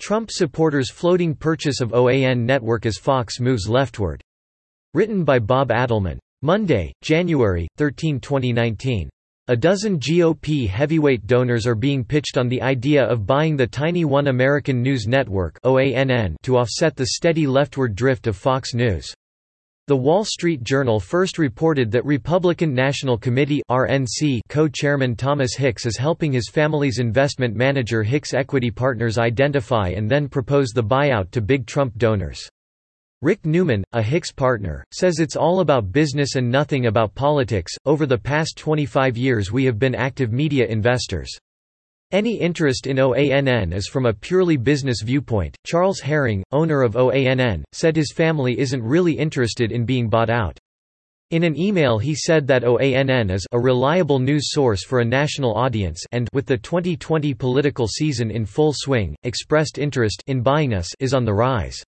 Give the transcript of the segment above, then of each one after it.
Trump supporters floating purchase of OAN network as Fox moves leftward. Written by Bob Adelmann. Monday, January 13, 2019. A dozen GOP heavyweight donors are being pitched on the idea of buying the tiny One American News Network to offset the steady leftward drift of Fox News. The Wall Street Journal first reported that Republican National Committee co-chairman Thomas Hicks is helping his family's investment manager Hicks Equity Partners identify and then propose the buyout to big Trump donors. Rick Newman, a Hicks partner, says it's all about business and nothing about politics. Over the past 25 years, we have been active media investors. Any interest in OANN is from a purely business viewpoint. Charles Herring, owner of OANN, said his family isn't really interested in being bought out. In an email he said that OANN is a reliable news source for a national audience and with the 2020 political season in full swing, expressed interest in buying us is on the rise.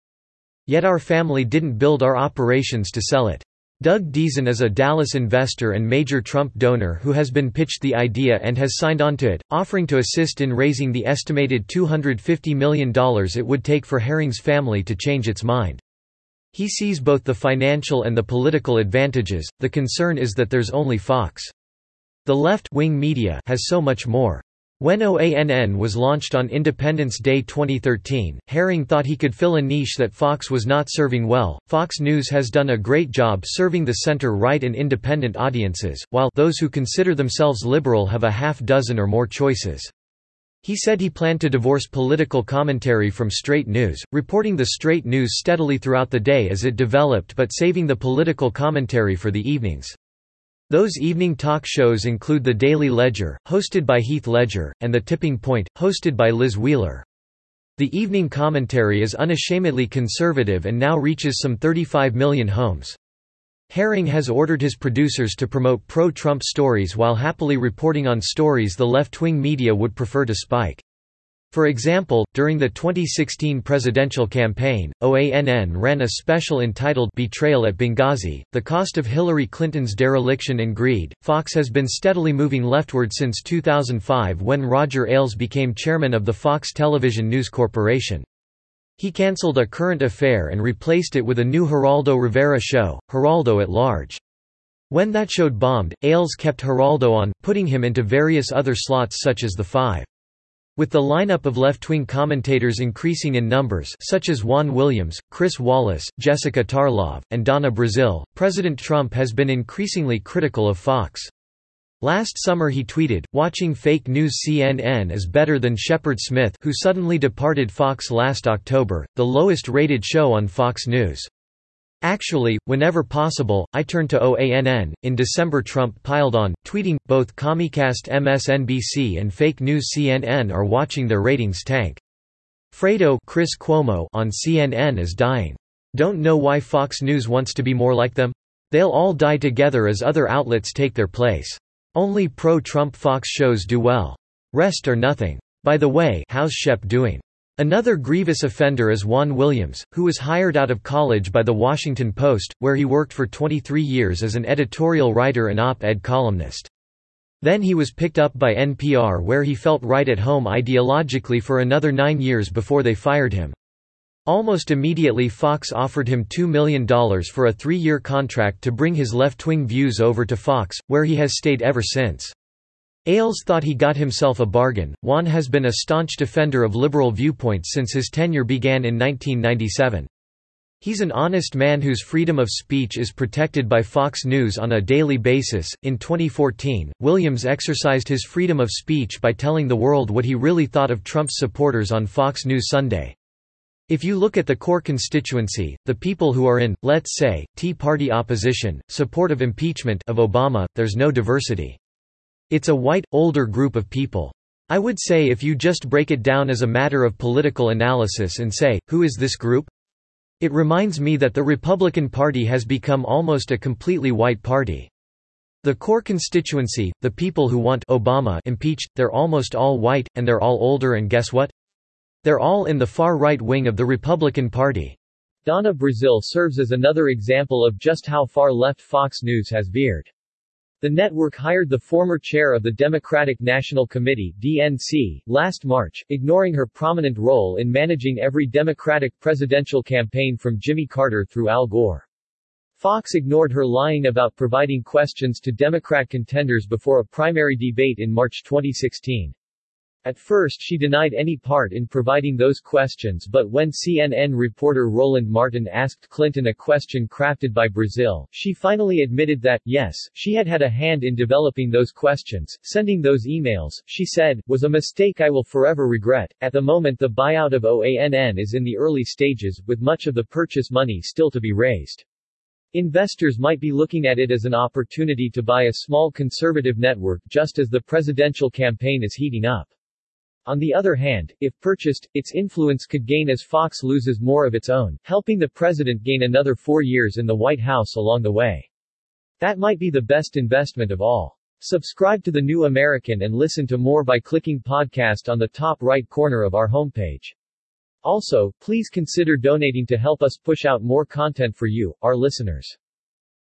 Yet our family didn't build our operations to sell it. Doug Deason is a Dallas investor and major Trump donor who has been pitched the idea and has signed on to it, offering to assist in raising the estimated $250 million it would take for Herring's family to change its mind. He sees both the financial and the political advantages, the concern is that there's only Fox. The left-wing media has so much more. When OANN was launched on Independence Day 2013, Herring thought he could fill a niche that Fox was not serving well. Fox News has done a great job serving the center-right and independent audiences, while those who consider themselves liberal have a half dozen or more choices. He said he planned to divorce political commentary from straight news, reporting the straight news steadily throughout the day as it developed but saving the political commentary for the evenings. Those evening talk shows include The Daily Ledger, hosted by Heath Ledger, and The Tipping Point, hosted by Liz Wheeler. The evening commentary is unashamedly conservative and now reaches some 35 million homes. Herring has ordered his producers to promote pro-Trump stories while happily reporting on stories the left-wing media would prefer to spike. For example, during the 2016 presidential campaign, OANN ran a special entitled Betrayal at Benghazi, the cost of Hillary Clinton's dereliction and greed. Fox has been steadily moving leftward since 2005 when Roger Ailes became chairman of the Fox Television News Corporation. He cancelled A Current Affair and replaced it with a new Geraldo Rivera show, Geraldo at Large. When that show bombed, Ailes kept Geraldo on, putting him into various other slots such as The Five. With the lineup of left-wing commentators increasing in numbers such as Juan Williams, Chris Wallace, Jessica Tarlov, and Donna Brazile, President Trump has been increasingly critical of Fox. Last summer he tweeted, watching fake news CNN is better than Shepard Smith who suddenly departed Fox last October, the lowest rated show on Fox News. Actually, whenever possible, I turn to OANN. In December, Trump piled on, tweeting, both Comcast MSNBC and fake news CNN are watching their ratings tank. Fredo Chris Cuomo on CNN is dying. Don't know why Fox News wants to be more like them? They'll all die together as other outlets take their place. Only pro-Trump Fox shows do well. Rest are nothing. By the way how's Shep doing? Another grievous offender is Juan Williams, who was hired out of college by The Washington Post, where he worked for 23 years as an editorial writer and op-ed columnist. Then he was picked up by NPR where he felt right at home ideologically for another nine years before they fired him. Almost immediately Fox offered him $2 million for a three-year contract to bring his left-wing views over to Fox, where he has stayed ever since. Ailes thought he got himself a bargain. Juan has been a staunch defender of liberal viewpoints since his tenure began in 1997. He's an honest man whose freedom of speech is protected by Fox News on a daily basis. In 2014, Williams exercised his freedom of speech by telling the world what he really thought of Trump's supporters on Fox News Sunday. If you look at the core constituency, the people who are in, let's say, Tea Party opposition, support of impeachment of Obama, there's no diversity. It's a white, older group of people. I would say if you just break it down as a matter of political analysis and say, who is this group? It reminds me that the Republican Party has become almost a completely white party. The core constituency, the people who want Obama impeached, they're almost all white, and they're all older and guess what? They're all in the far right wing of the Republican Party. Donna Brazile serves as another example of just how far left Fox News has veered. The network hired the former chair of the Democratic National Committee DNC, last March, ignoring her prominent role in managing every Democratic presidential campaign from Jimmy Carter through Al Gore. Fox ignored her lying about providing questions to Democrat contenders before a primary debate in March 2016. At first she denied any part in providing those questions but when CNN reporter Roland Martin asked Clinton a question crafted by Brazile, she finally admitted that, yes, she had had a hand in developing those questions. Sending those emails, she said, was a mistake I will forever regret. At the moment the buyout of OANN is in the early stages, with much of the purchase money still to be raised. Investors might be looking at it as an opportunity to buy a small conservative network just as the presidential campaign is heating up. On the other hand, if purchased, its influence could gain as Fox loses more of its own, helping the president gain another four years in the White House along the way. That might be the best investment of all. Subscribe to The New American and listen to more by clicking podcast on the top right corner of our homepage. Also, please consider donating to help us push out more content for you, our listeners.